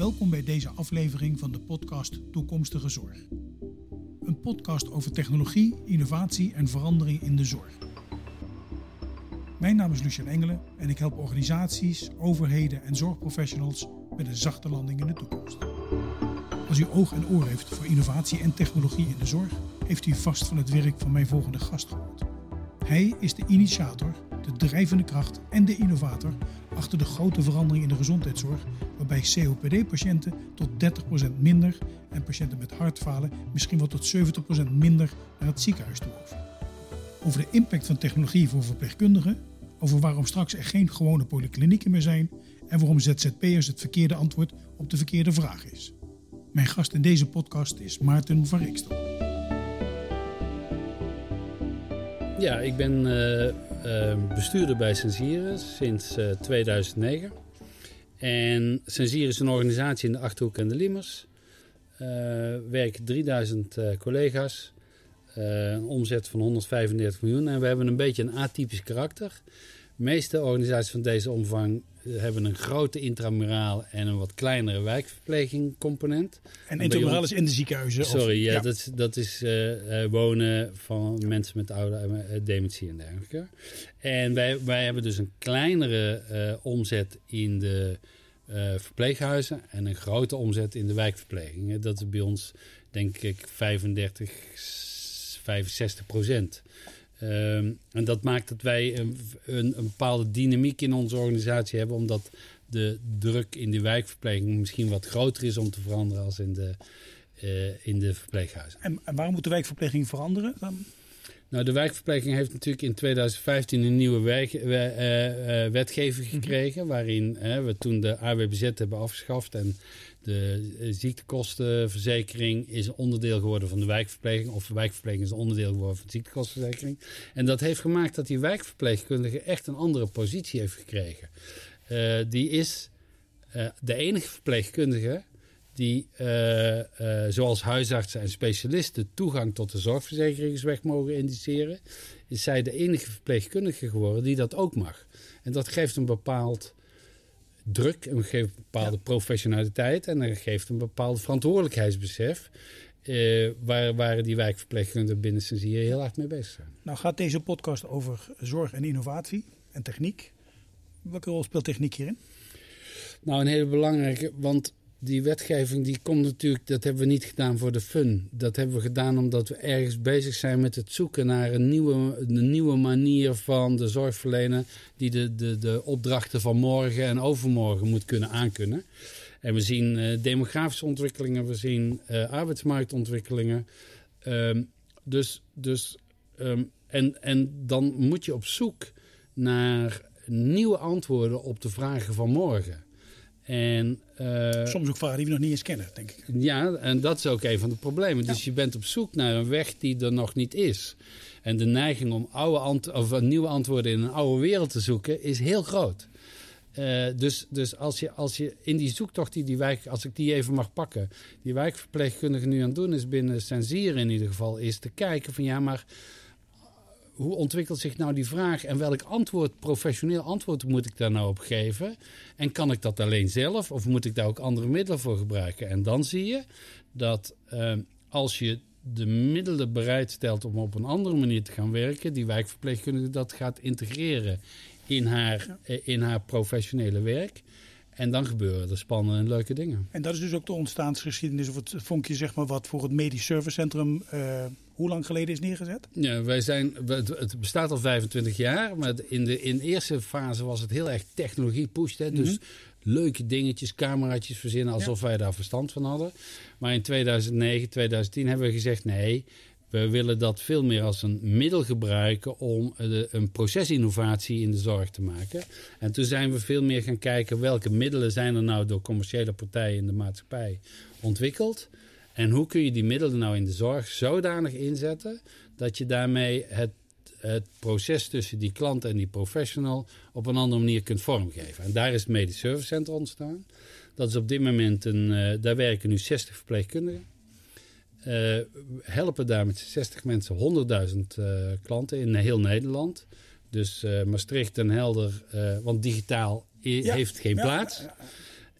Welkom bij deze aflevering van de podcast Toekomstige Zorg. Een podcast over technologie, innovatie en verandering in de zorg. Mijn naam is Lucien Engelen en ik help organisaties, overheden en zorgprofessionals met een zachte landing in de toekomst. Als u oog en oor heeft voor innovatie en technologie in de zorg, heeft u vast van het werk van mijn volgende gast gehoord. Hij is de initiator, de drijvende kracht en de innovator achter de grote verandering in de gezondheidszorg, waarbij COPD-patiënten tot 30% minder en patiënten met hartfalen misschien wel tot 70% minder naar het ziekenhuis toe. Over de impact van technologie voor verpleegkundigen, over waarom straks er geen gewone polyklinieken meer zijn en waarom ZZP'ers het verkeerde antwoord op de verkeerde vraag is. Mijn gast in deze podcast is Maarten van Rikstel. Ja, ik ben uh, bestuurder bij Sensieren sinds uh, 2009. En Sensieren is een organisatie in de Achterhoek en de Liemers. werken 3000 collega's. een omzet van 135 miljoen. En we hebben een beetje een atypisch karakter. De meeste organisaties van deze omvang hebben een grote intramuraal en een wat kleinere wijkverpleging component. En intramuraal is in de ziekenhuizen? Sorry, ja, Dat, is, dat is uh, wonen van mensen met oude uh, dementie en dergelijke. En wij, wij hebben dus een kleinere uh, omzet in de verpleeghuizen en een grote omzet in de wijkverpleging. Dat is bij ons denk ik 35, 65 procent. Um, en dat maakt dat wij een, een, bepaalde dynamiek in onze organisatie hebben, omdat de druk in de wijkverpleging misschien wat groter is om te veranderen als in de, uh, in de verpleeghuizen. En, en, waarom moet de wijkverpleging veranderen dan? Nou, de wijkverpleging heeft natuurlijk in 2015 een nieuwe wijk, uh, uh, wetgeving gekregen, waarin we toen de AWBZ hebben afgeschaft en de ziektekostenverzekering is een onderdeel geworden van de wijkverpleging. Of de wijkverpleging is een onderdeel geworden van de ziektekostenverzekering. En dat heeft gemaakt dat die wijkverpleegkundige echt een andere positie heeft gekregen. Uh, die is uh, de enige verpleegkundige die, uh, zoals huisartsen en specialisten, toegang tot de zorgverzekeringsweg mogen indiceren. Is zij de enige verpleegkundige geworden die dat ook mag. En dat geeft een bepaald druk en geeft een bepaalde professionaliteit en dat geeft een bepaald verantwoordelijkheidsbesef. Uh, waar, waar die wijkverpleegkundigen binnen Sensier heel hard mee bezig zijn. Nou gaat deze podcast over zorg en innovatie en techniek. Welke rol speelt techniek hierin? Nou, een hele belangrijke, want die wetgeving die komt natuurlijk, dat hebben we niet gedaan voor de fun. Dat hebben we gedaan omdat we ergens bezig zijn met het zoeken naar een nieuwe, een nieuwe manier van de zorgverlener die de, de, de opdrachten van morgen en overmorgen moet kunnen aankunnen. En we zien uh, demografische ontwikkelingen, we zien uh, arbeidsmarktontwikkelingen. Um, dus, dus, um, en, en dan moet je op zoek naar nieuwe antwoorden op de vragen van morgen. En, uh, Soms ook vragen die we nog niet eens kennen, denk ik. Ja, en dat is ook een van de problemen. Dus je bent op zoek naar een weg die er nog niet is. En de neiging om oude of nieuwe antwoorden in een oude wereld te zoeken is heel groot. Uh, dus dus als, je, als je in die zoektocht die die wijk, als ik die even mag pakken, die wijkverpleegkundige nu aan het doen is binnen Sensier in ieder geval, is te kijken van ja, maar hoe ontwikkelt zich nou die vraag en welk antwoord, professioneel antwoord moet ik daar nou op geven? En kan ik dat alleen zelf of moet ik daar ook andere middelen voor gebruiken? En dan zie je dat uh, als je de middelen bereid stelt om op een andere manier te gaan werken, die wijkverpleegkundige dat gaat integreren in haar, ja. in haar professionele werk. En dan gebeuren er spannende en leuke dingen. En dat is dus ook de ontstaansgeschiedenis of het vonkje zeg maar, wat voor het Medisch Servicecentrum uh, hoe lang geleden is neergezet? Ja, wij zijn, het bestaat al 25 jaar, maar in de, in de eerste fase was het heel erg technologie pushed. Hè? Dus mm -hmm. leuke dingetjes, cameraatjes verzinnen alsof ja. wij daar verstand van hadden. Maar in 2009, 2010 hebben we gezegd nee, we willen dat veel meer als een middel gebruiken om een procesinnovatie in de zorg te maken. En toen zijn we veel meer gaan kijken welke middelen zijn er nou door commerciële partijen in de maatschappij ontwikkeld. En hoe kun je die middelen nou in de zorg zodanig inzetten dat je daarmee het, het proces tussen die klant en die professional op een andere manier kunt vormgeven. En daar is het Medisch Service Center ontstaan. Dat is op dit moment een, uh, daar werken nu 60 verpleegkundigen. Uh, helpen daar met 60 mensen 100.000 uh, klanten in heel Nederland. Dus Maastricht en Helder, want digitaal ja, heeft geen ja, plaats. Ja,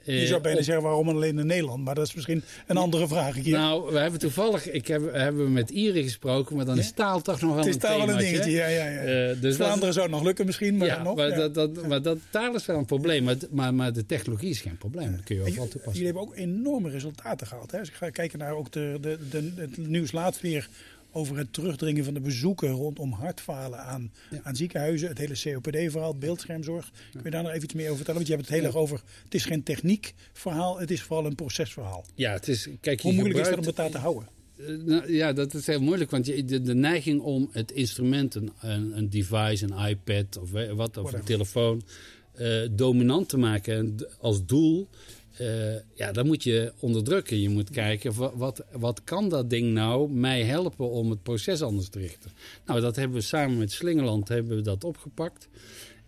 Je zou bijna zeggen waarom alleen in Nederland, maar dat is misschien een andere vraag. Hier. Nou, we hebben toevallig, ik heb, hebben we met Ieren gesproken, maar dan is taal toch nog wel een thema. Het is taal wel een dingetje, ja, ja, ja. Uh, dus Vlaanderen dat, zou het nog lukken misschien, maar ja, nog. Maar, dat, dat, maar dat, taal is wel een probleem, maar, maar, maar de technologie is geen probleem. Dat kun je overal toepassen. Jullie hebben ook enorme resultaten gehaald. Hè? Als ik ga kijken naar ook de, de, de, het nieuws laatst weer over het terugdringen van de bezoeken rondom hartfalen aan, aan ziekenhuizen. Het hele COPD-verhaal, beeldschermzorg. Kun je daar nog even iets meer over vertellen? Want je hebt het heel erg over, het is geen techniekverhaal, het is vooral een procesverhaal. Ja, het is, kijk, Hoe moeilijk is dat om het daar te houden? Eh, nou, ja, dat is heel moeilijk, want je, de, de neiging om het instrument, een, een, device, een iPad of wat, of een telefoon, uh, dominant te maken als doel uh, ja, dan moet je onderdrukken. Je moet kijken, wat, wat kan dat ding nou mij helpen om het proces anders te richten? Nou, dat hebben we samen met Slingerland hebben we dat opgepakt.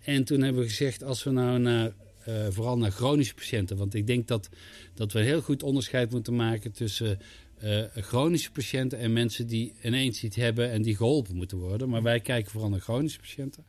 En toen hebben we gezegd, als we nou naar, uh, vooral naar chronische patiënten... want ik denk dat, dat we heel goed onderscheid moeten maken tussen... Uh, chronische patiënten en mensen die ineens iets hebben en die geholpen moeten worden. Maar wij kijken vooral naar chronische patiënten.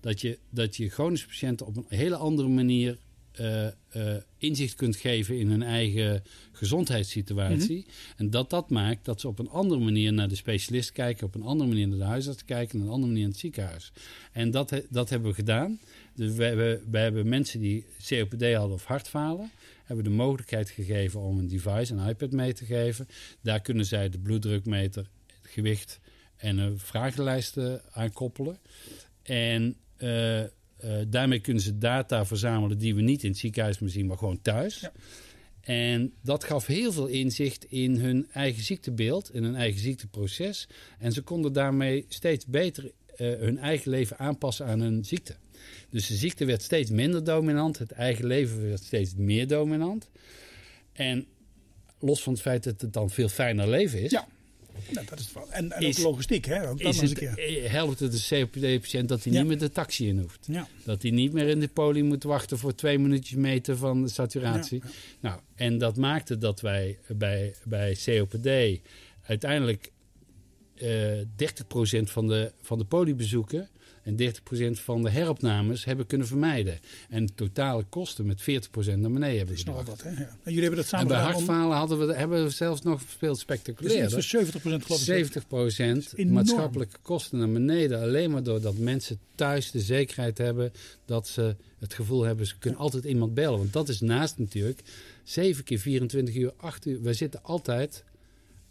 Dat je, dat je chronische patiënten op een hele andere manier uh, uh, inzicht kunt geven in hun eigen gezondheidssituatie. Mhm. En dat dat maakt dat ze op een andere manier naar de specialist kijken, op een andere manier naar de huisarts kijken, en op een andere manier naar het ziekenhuis. En dat, dat hebben we gedaan. Dus we hebben, we hebben mensen die COPD hadden of hartfalen, hebben de mogelijkheid gegeven om een device, een iPad mee te geven. Daar kunnen zij de bloeddrukmeter, het gewicht en een vragenlijst aan koppelen. En uh, uh, daarmee kunnen ze data verzamelen die we niet in het ziekenhuis meer zien, maar gewoon thuis. Ja. En dat gaf heel veel inzicht in hun eigen ziektebeeld, in hun eigen ziekteproces. En ze konden daarmee steeds beter uh, hun eigen leven aanpassen aan hun ziekte. Dus de ziekte werd steeds minder dominant, het eigen leven werd steeds meer dominant. En los van het feit dat het dan veel fijner leven is, ja. Nou, dat is het en, en ook logistiek, hè? Ook is het, eh, helpt het de COPD-patiënt dat hij niet meer de taxi in hoeft? Ja. Dat hij niet meer in de poli moet wachten voor twee minuutjes meten van de saturatie. Nou, en dat maakte dat wij bij, bij COPD uiteindelijk uh, eh, 30% van de, van de poliebezoeken en 30% van de heropnames hebben kunnen vermijden. En de totale kosten met 40% naar beneden hebben gebracht. Dat hè? Ja. En jullie hebben dat samen En bij hartfalen hadden we, hebben we zelfs nog veel spectaculair. Dus 70% geloof ik. 70% maatschappelijke kosten naar beneden. Alleen maar doordat mensen thuis de zekerheid hebben dat ze het gevoel hebben, ze kunnen altijd iemand bellen. Want dat is naast natuurlijk 7 keer 24 uur, 8 uur. We zitten altijd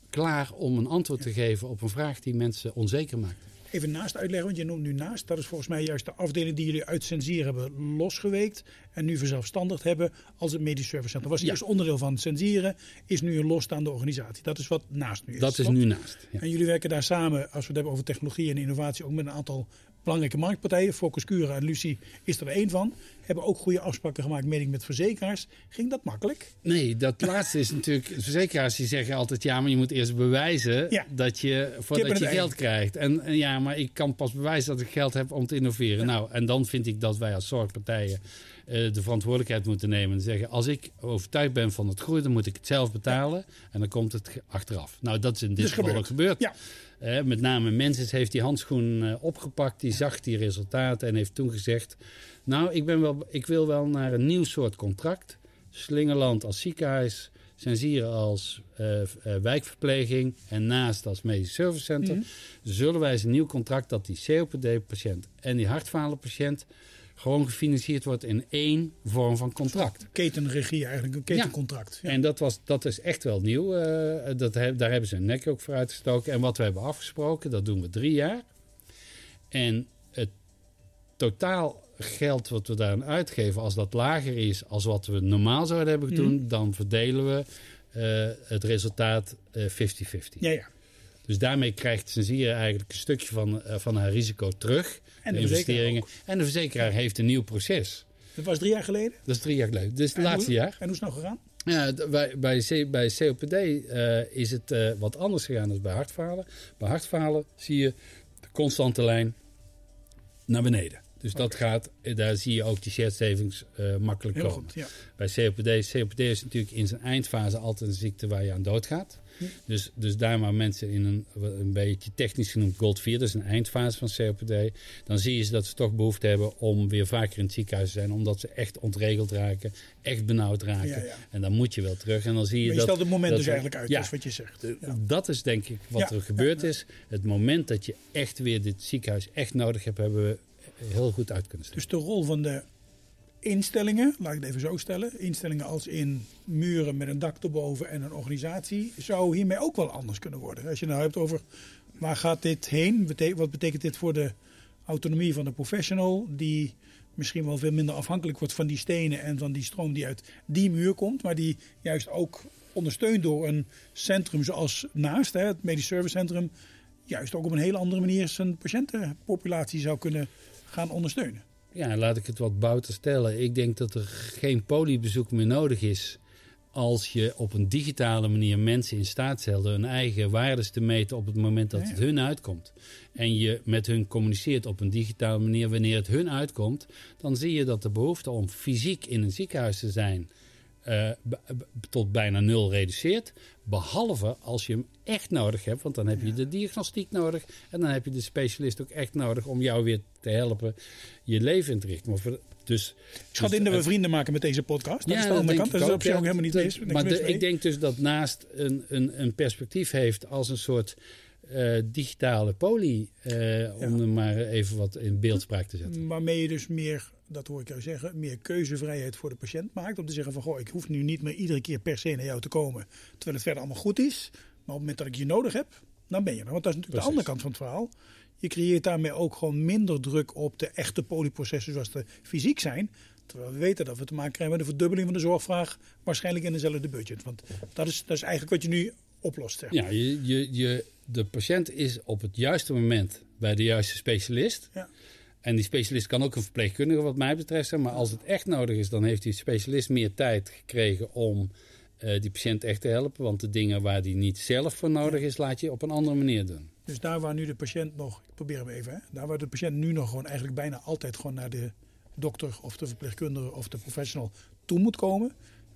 klaar om een antwoord te geven op een vraag die mensen onzeker maakt even naast uitleggen, want je noemt nu naast. Dat is volgens mij juist de afdeling die jullie uit Sensier hebben losgeweekt. En nu verzelfstandigd hebben als het Medisch Service Center. Was eerst onderdeel van Sensieren, is nu een losstaande organisatie. Dat is wat naast nu is. Dat is nu naast. Ja. En jullie werken daar samen, als we het hebben over technologie en innovatie, ook met een aantal belangrijke marktpartijen. Focus Cura en Lucie is er één van. Hebben ook goede afspraken gemaakt, meen ik, met verzekeraars. Ging dat makkelijk? Nee, dat laatste is natuurlijk... Verzekeraars die zeggen altijd... ja, maar je moet eerst bewijzen dat je, voordat je geld krijgt. En, ja, maar ik kan pas bewijzen dat ik geld heb om te innoveren. Nou, en dan vind ik dat wij als zorgpartijen... Uh, de verantwoordelijkheid moeten nemen en zeggen: als ik overtuigd ben van het groeien, dan moet ik het zelf betalen en dan komt het achteraf. Nou, dat is in dit geval ook gebeurd. Ja met name Menses heeft die handschoen uh, opgepakt, die zag die resultaten en heeft toen gezegd... Nou, ik, ben wel, ik wil wel naar een nieuw soort contract. Slingerland als ziekenhuis, Sensieren als uh, wijkverpleging en naast als medisch servicecenter. Mm Zullen wij eens een nieuw contract dat die COPD-patiënt en die hartfalenpatiënt gewoon gefinancierd wordt in één vorm van contract. Ketenregie eigenlijk, een ketencontract. Ja. En dat, was, dat is echt wel nieuw. Uh, dat, daar hebben ze een nek ook voor uitgestoken. En wat we hebben afgesproken, dat doen we drie jaar. En het totaal geld wat we daaraan uitgeven, als dat lager is als wat we normaal zouden hebben doen, mhm. dan verdelen we uh, het resultaat 50-50. Uh, ja, ja. Dus daarmee krijgt Sensier eigenlijk een stukje van, uh, van haar risico terug. En de, investeringen. En de verzekeraar heeft een nieuw proces. Dat was drie jaar geleden? Dat is drie jaar geleden. Dus het laatste jaar. En hoe is het nou gegaan? Ja, bij, bij, bij COPD uh, is het uh, wat anders gegaan dan bij hartfalen. Bij hartfalen zie je de constante lijn naar beneden. Dus dat gaat, daar zie je ook die shared savings uh, makkelijk Heel komen. Goed, ja. Bij COPD, COPD is natuurlijk in zijn eindfase altijd een ziekte waar je aan doodgaat. Dus, dus daar maar mensen in een, een beetje technisch genoemd gold 4, dat is een eindfase van COPD, dan zie je dat ze toch behoefte hebben om weer vaker in het ziekenhuis te zijn, omdat ze echt ontregeld raken, echt benauwd raken. En dan moet je wel terug. En dan zie je, maar je dat. stelt het moment dus eigenlijk uit, ja, is wat je zegt. Dat is denk ik wat er gebeurd is. Het moment dat je echt weer dit ziekenhuis echt nodig hebt, hebben we heel goed uit kunnen stellen. Dus de rol van de instellingen, laat ik het even zo stellen, instellingen als in muren met een dak erboven en een organisatie, zou hiermee ook wel anders kunnen worden. Als je nou hebt over waar gaat dit heen, wat betekent dit voor de autonomie van de professional, die misschien wel veel minder afhankelijk wordt van die stenen en van die stroom die uit die muur komt, maar die juist ook ondersteund door een centrum zoals naast, het medisch servicecentrum, juist ook op een hele andere manier zijn patiëntenpopulatie zou kunnen gaan ondersteunen. Ja, laat ik het wat buiten stellen. Ik denk dat er geen poliebezoek meer nodig is als je op een digitale manier mensen in staat stelt hun eigen waardes te meten op het moment dat het hun uitkomt. En je met hun communiceert op een digitale manier wanneer het hun uitkomt, dan zie je dat de behoefte om fysiek in een ziekenhuis te zijn uh, tot bijna nul reduceert. Behalve als je hem echt nodig hebt, want dan heb je de diagnostiek nodig. En dan heb je de specialist ook echt nodig om jou weer te helpen je leven in te richten. Maar dus, ik schat dus in dat we vrienden maken met deze podcast. Dat ja, is de andere kant. Dat is op zich ook helemaal niet mis. Maar ik denk dus dat naast een, een, een perspectief heeft als een soort uh, digitale poli, uh, om er maar even wat in beeldspraak te zetten. Waarmee je dus meer dat hoor ik jou zeggen, meer keuzevrijheid voor de patiënt maakt. Om te zeggen van, goh, ik hoef nu niet meer iedere keer per se naar jou te komen. Terwijl het verder allemaal goed is. Maar op het moment dat ik je nodig heb, dan ben je er. Want dat is natuurlijk de andere kant van het verhaal. Je creëert daarmee ook gewoon minder druk op de echte polyprocessen zoals de fysiek zijn. Terwijl we weten dat we te maken krijgen met een verdubbeling van de zorgvraag. Waarschijnlijk in dezelfde budget. Want dat is, dat is eigenlijk wat je nu oplost. Zeg Ja, je, je, je, de patiënt is op het juiste moment bij de juiste specialist. Ja. En die specialist kan ook een verpleegkundige wat mij betreft zijn. Maar als het echt nodig is, dan heeft die specialist meer tijd gekregen om uh, die patiënt echt te helpen. Want de dingen waar die niet zelf voor nodig is, laat je op een andere manier doen. Dus daar waar nu de patiënt nog, ik probeer hem even, hè, daar waar de patiënt nu nog gewoon eigenlijk bijna altijd gewoon naar de dokter of de verpleegkundige of de professional toe moet komen,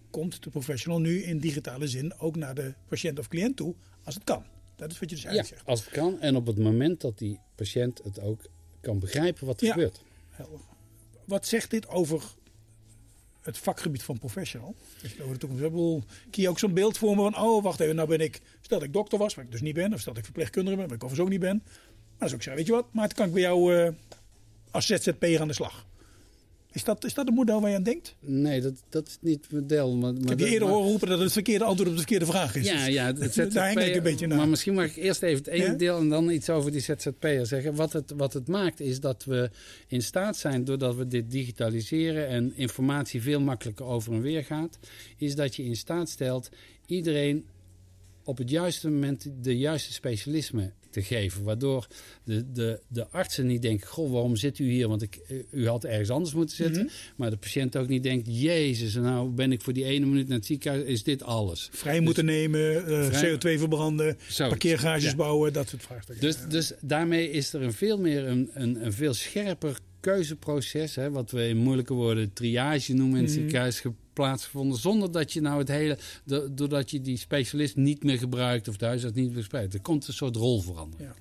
komt de professional nu in digitale zin ook naar de patiënt of cliënt toe als het kan. Dat is wat je dus eigenlijk ja, zegt. Als het kan en op het moment dat die patiënt het ook kan begrijpen wat er gebeurt. Wat zegt dit over het vakgebied van professional? Je over de toekomst je ook zo'n beeld vormen van, oh wacht even, nou ben ik, stel dat ik dokter was, waar ik dus niet ben, of stel dat ik verpleegkundige ben, waar ik overigens ook niet ben. Maar dan zou ik zeggen, weet je wat, maar het kan ik bij jou uh, als ZZP'er aan de slag. Is dat, is dat een model waar je aan denkt? Nee, dat, dat is niet het model. Maar, maar ik heb je eerder horen roepen dat het verkeerde antwoord op de verkeerde vraag is. Ja, ja het ZZP, daar ik een beetje naar. Maar misschien mag ik eerst even het ene deel en dan iets over die ZZP'er zeggen. Wat het, wat het maakt is dat we in staat zijn, doordat we dit digitaliseren en informatie veel makkelijker over en weer gaat, is dat je in staat stelt iedereen op het juiste moment de juiste specialisme te geven. Waardoor de, de, de artsen niet denken: Goh, waarom zit u hier? Want ik, eh, u had ergens anders moeten zitten. Mhm. Maar de patiënt ook niet denkt: Jezus, nou ben ik voor die ene minuut naar het ziekenhuis, is dit alles. Vrij dus moeten nemen, uh, CO2 verbranden, parkeergarages bouwen, dat soort vraagstukken. Dus, dus daarmee is er een veel meer een, een, een veel scherper keuzeproces, hè, wat we in moeilijke woorden triage noemen in het mm. ziekenhuis, plaatsgevonden. Zonder dat je nou het hele, doordat je die specialist niet meer gebruikt of de huisarts niet meer gebruikt. Er komt een soort rolverandering. Ja.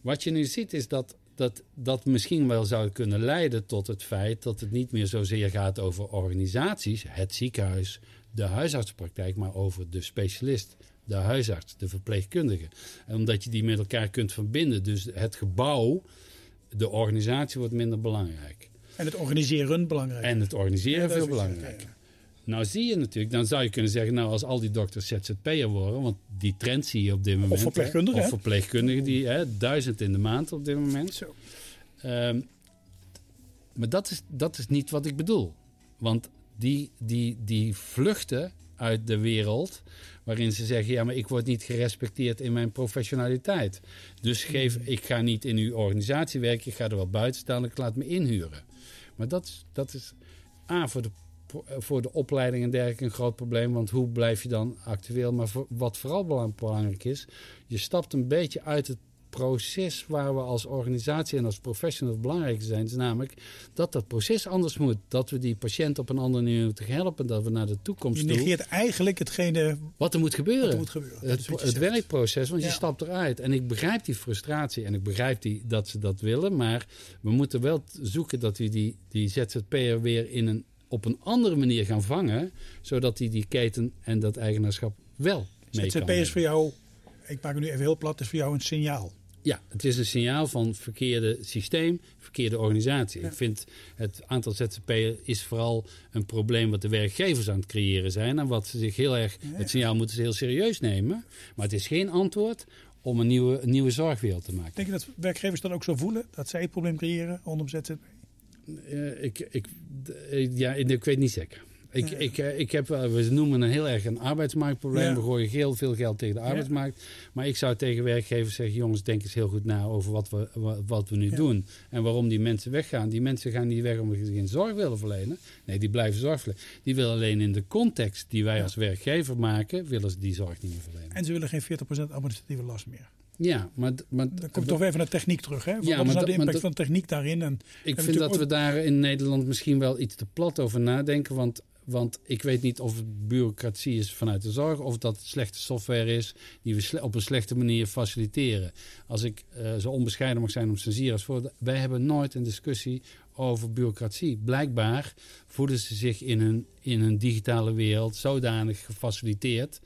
Wat je nu ziet is dat, dat dat misschien wel zou kunnen leiden tot het feit dat het niet meer zozeer gaat over organisaties, het ziekenhuis, de huisartspraktijk, maar over de specialist, de huisarts, de verpleegkundige. En omdat je die met elkaar kunt verbinden. Dus het gebouw, de organisatie wordt minder belangrijk. En het organiseren belangrijk. En het organiseren veel belangrijker. Nou zie je natuurlijk, dan zou je kunnen zeggen, nou als al die dokters ZZP'er worden, want die trend zie je op dit moment. Of verpleegkundigen. Of verpleegkundigen, die hè, duizend in de maand op dit moment. Zo. Um, maar dat is, dat is niet wat ik bedoel. Want die, die, die vluchten uit de wereld waarin ze zeggen: ja, maar ik word niet gerespecteerd in mijn professionaliteit. Dus geef, ik ga niet in uw organisatie werken, ik ga er wel buiten staan, ik laat me inhuren. Maar dat, dat is A voor de eh, voor de opleiding en dergelijke een groot probleem. Want hoe blijf je dan actueel? Maar wat vooral belangrijk is, je stapt een beetje uit het proces waar we als organisatie en als professional belangrijk zijn. is namelijk dat dat proces anders moet. Dat we die patiënt op een andere manier moeten helpen. Dat we naar de toekomst Je negeert eigenlijk hetgene wat er moet gebeuren. er moet gebeuren. Het, werkproces, want Ja. je stapt eruit. En ik begrijp die frustratie en ik begrijp die, dat ze dat willen. Maar we moeten wel zoeken dat we die, die ZZP'er weer in een, op een andere manier gaan vangen. Zodat hij die keten en dat eigenaarschap wel mee kan ZZP is voor jou, ik maak het nu even heel plat, is voor jou een signaal. Ja, het is een signaal van verkeerde systeem, verkeerde organisatie. Ik vind het aantal ZZP'er is vooral een probleem wat de werkgevers aan het creëren zijn. En wat ze zich heel erg, het signaal moeten ze heel serieus nemen. Maar het is geen antwoord om een nieuwe, een nieuwe zorgwereld te maken. Denk je dat werkgevers dat ook zo voelen? Dat zij het probleem creëren rondom ZZP? Eh, ik, ik, eh, ja, ik weet niet zeker. Ik, ik, eh, ik heb, wel- we noemen het heel erg een arbeidsmarktprobleem. Ja. We gooien heel veel geld tegen de arbeidsmarkt. Maar ik zou tegen werkgevers zeggen: jongens, denk eens heel goed na over wat we, wa- wat we nu doen. En waarom die mensen weggaan. Die mensen gaan niet weg omdat ze geen zorg willen verlenen. Nee, die blijven zorg verlenen. Die willen alleen in de context die wij als werkgever maken, willen ze die zorg niet meer verlenen. En ze willen geen 40% administratieve last meer. Ja, maar, maar Dan komt toch even naar techniek terug. Hè? Wat Ja, is maar nou de impact van techniek daarin? En Ik vind dat we daar in Nederland misschien wel iets te plat over nadenken. Want, want ik weet niet of het bureaucratie is vanuit de zorg... of dat slechte software is die we op een slechte manier faciliteren. Als ik eh, zo onbescheiden mag zijn om censuur als voor... Wij hebben nooit een discussie over bureaucratie. Blijkbaar voelen ze zich in hun, in digitale wereld zodanig gefaciliteerd...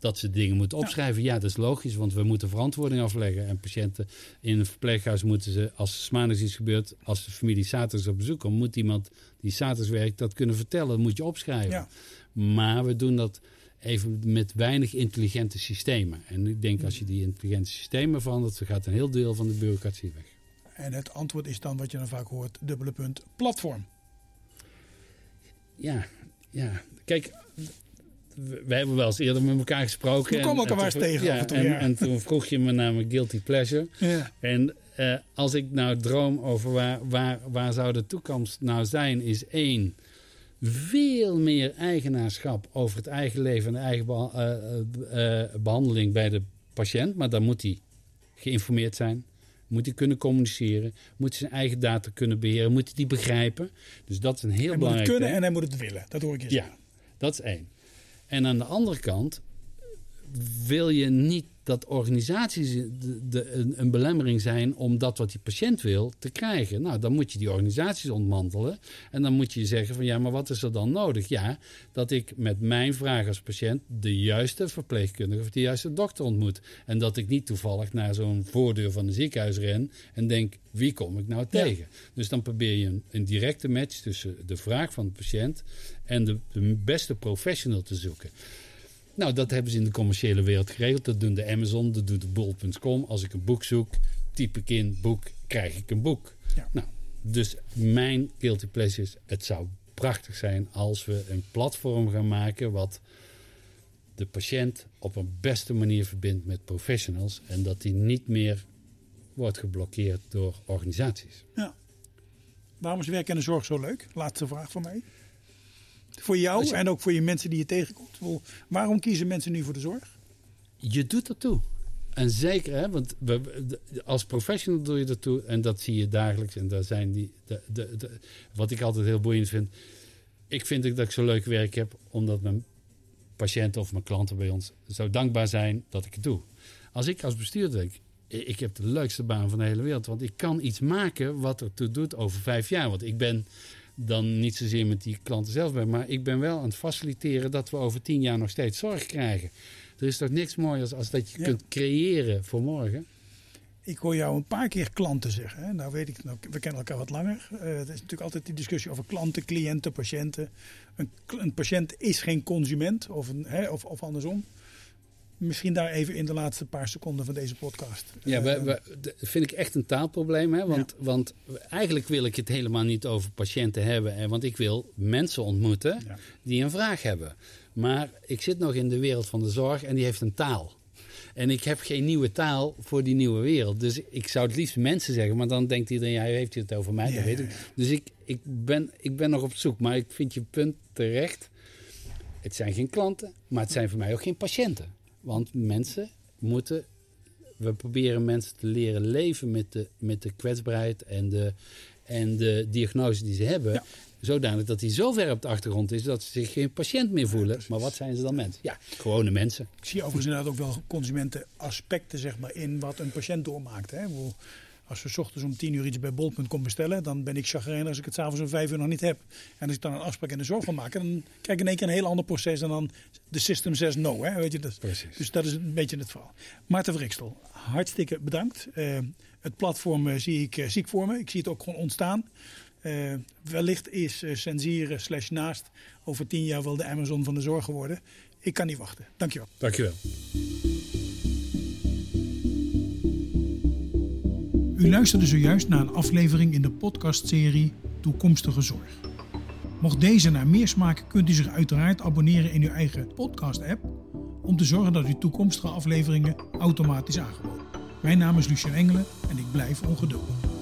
dat ze dingen moeten opschrijven. Ja, dat is logisch, want we moeten verantwoording afleggen. En patiënten in een verpleeghuis moeten ze, als er maandags iets gebeurt, als de familie zaterdags op bezoek komt, moet iemand die zaterdags werkt dat kunnen vertellen. Dat moet je opschrijven. Ja. Maar we doen dat even met weinig intelligente systemen. En ik denk als je die intelligente systemen verandert, dan gaat een heel deel van de bureaucratie weg. En het antwoord is dan wat je dan vaak hoort, dubbele punt, platform. Ja, ja. Kijk, we, hebben wel eens eerder met elkaar gesproken. We komen elkaar tegen ja, toe, en, ja. en toen vroeg je me naar mijn guilty pleasure. Ja. En eh, als ik nou droom over waar, waar, waar zou de toekomst nou zijn, is één. Veel meer eigenaarschap over het eigen leven en de eigen eh, eh, eh, behandeling bij de patiënt. Maar dan moet hij geïnformeerd zijn. Moet hij kunnen communiceren. Moet hij zijn eigen data kunnen beheren. Moet hij die begrijpen. Dus dat is een heel Hij moet het belangrijk kunnen ding. en hij moet het willen. Dat hoor ik je Ja, zeggen. dat is één. En aan de andere kant wil je niet dat organisaties de, de- een, een belemmering zijn om dat wat die patiënt wil te krijgen. Nou, dan moet je die organisaties ontmantelen. En dan moet je zeggen van ja, maar wat is er dan nodig? Ja, dat ik met mijn vraag als patiënt de juiste verpleegkundige of de juiste dokter ontmoet. En dat ik niet toevallig naar zo'n voordeur van een ziekenhuis ren en denk, wie kom ik nou Ja. tegen? Dus dan probeer je een, een directe match tussen de vraag van de patiënt en de, de beste professional te zoeken. Nou, dat hebben ze in de commerciële wereld geregeld. Dat doen de Amazon, dat doet de Bol.com. Als ik een boek zoek, typ ik in boek, krijg ik een boek. Ja. Nou, dus mijn guilty pleasure is, het zou prachtig zijn als we een platform gaan maken wat de patiënt op een beste manier verbindt met professionals en dat die niet meer wordt geblokkeerd door organisaties. Ja. Waarom is werken in de zorg zo leuk? Laatste vraag van mij. Voor jou je- en ook voor je mensen die je tegenkomt. Waarom kiezen mensen nu voor de zorg? Je doet ertoe. En zeker, hè, want we, als professional doe je ertoe. En dat zie je dagelijks. En daar zijn die. De, de, de- wat ik altijd heel boeiend vind. Ik vind dat ik zo leuk werk heb. Omdat mijn patiënten of mijn klanten bij ons zo dankbaar zijn dat ik het doe. Als ik als bestuurder denk. Ik heb de leukste baan van de hele wereld. Want ik kan iets maken wat ertoe doet over vijf jaar. Want ik ben dan niet zozeer met die klanten zelf bij. Maar ik ben wel aan het faciliteren dat we over tien jaar nog steeds zorg krijgen. Er is toch niks mooiers als dat je Ja. kunt creëren voor morgen. Ik hoor jou een paar keer klanten zeggen. Hè? Nou weet ik, nou, we kennen elkaar wat langer. Eh er is natuurlijk altijd die discussie over klanten, cliënten, patiënten. Een, een patiënt is geen consument of, een, hè, of, of andersom. Misschien daar even in de laatste paar seconden van deze podcast. Ja, we, Eh, we, vind ik echt een taalprobleem. Hè? Want, want eigenlijk wil ik het helemaal niet over patiënten hebben. Hè? Want ik wil mensen ontmoeten Ja. die een vraag hebben. Maar ik zit nog in de wereld van de zorg en die heeft een taal. En ik heb geen nieuwe taal voor die nieuwe wereld. Dus ik zou het liefst mensen zeggen. Maar dan denkt iedereen, ja, heeft hij het over mij? Ja, dat weet ik. Dus ik, ik, ben, ik ben nog op zoek. Maar ik vind je punt terecht. Het zijn geen klanten, maar het zijn voor mij ook geen patiënten. Want mensen moeten we proberen mensen te leren leven met de, met de kwetsbaarheid en de, en de diagnose die ze hebben. Zodanig dat die zo ver op de achtergrond is dat ze zich geen patiënt meer voelen. maar wat zijn ze dan mensen? Ja, gewone mensen. Ik zie overigens inderdaad ook wel consumentenaspecten zeg maar, in wat een patiënt doormaakt. Hè? Als we s ochtends om tien uur iets bij bol.com bestellen, dan ben ik chagrijnig als ik het s'avonds om vijf uur nog niet heb. En als ik dan een afspraak in de zorg wil maken, dan krijg ik in één keer een heel ander proces dan dan de system says no. Hè? Weet je, dat, Precies. Dus dat is een beetje het verhaal. Maarten Vrikstel, hartstikke bedankt. Uh, het platform uh, zie ik uh, ziek voor me. Ik zie het ook gewoon ontstaan. Uh, wellicht is uh, Sensieren slash naast over tien jaar wel de Amazon van de zorg geworden. Ik kan niet wachten. Dankjewel. Dankjewel. U luisterde zojuist naar een aflevering in de podcastserie Toekomstige Zorg. Mocht deze naar meer smaken, kunt u zich uiteraard abonneren in uw eigen podcast-app om te zorgen dat uw toekomstige afleveringen automatisch aangeboden. Mijn naam is Lucien Engelen en ik blijf ongeduldig.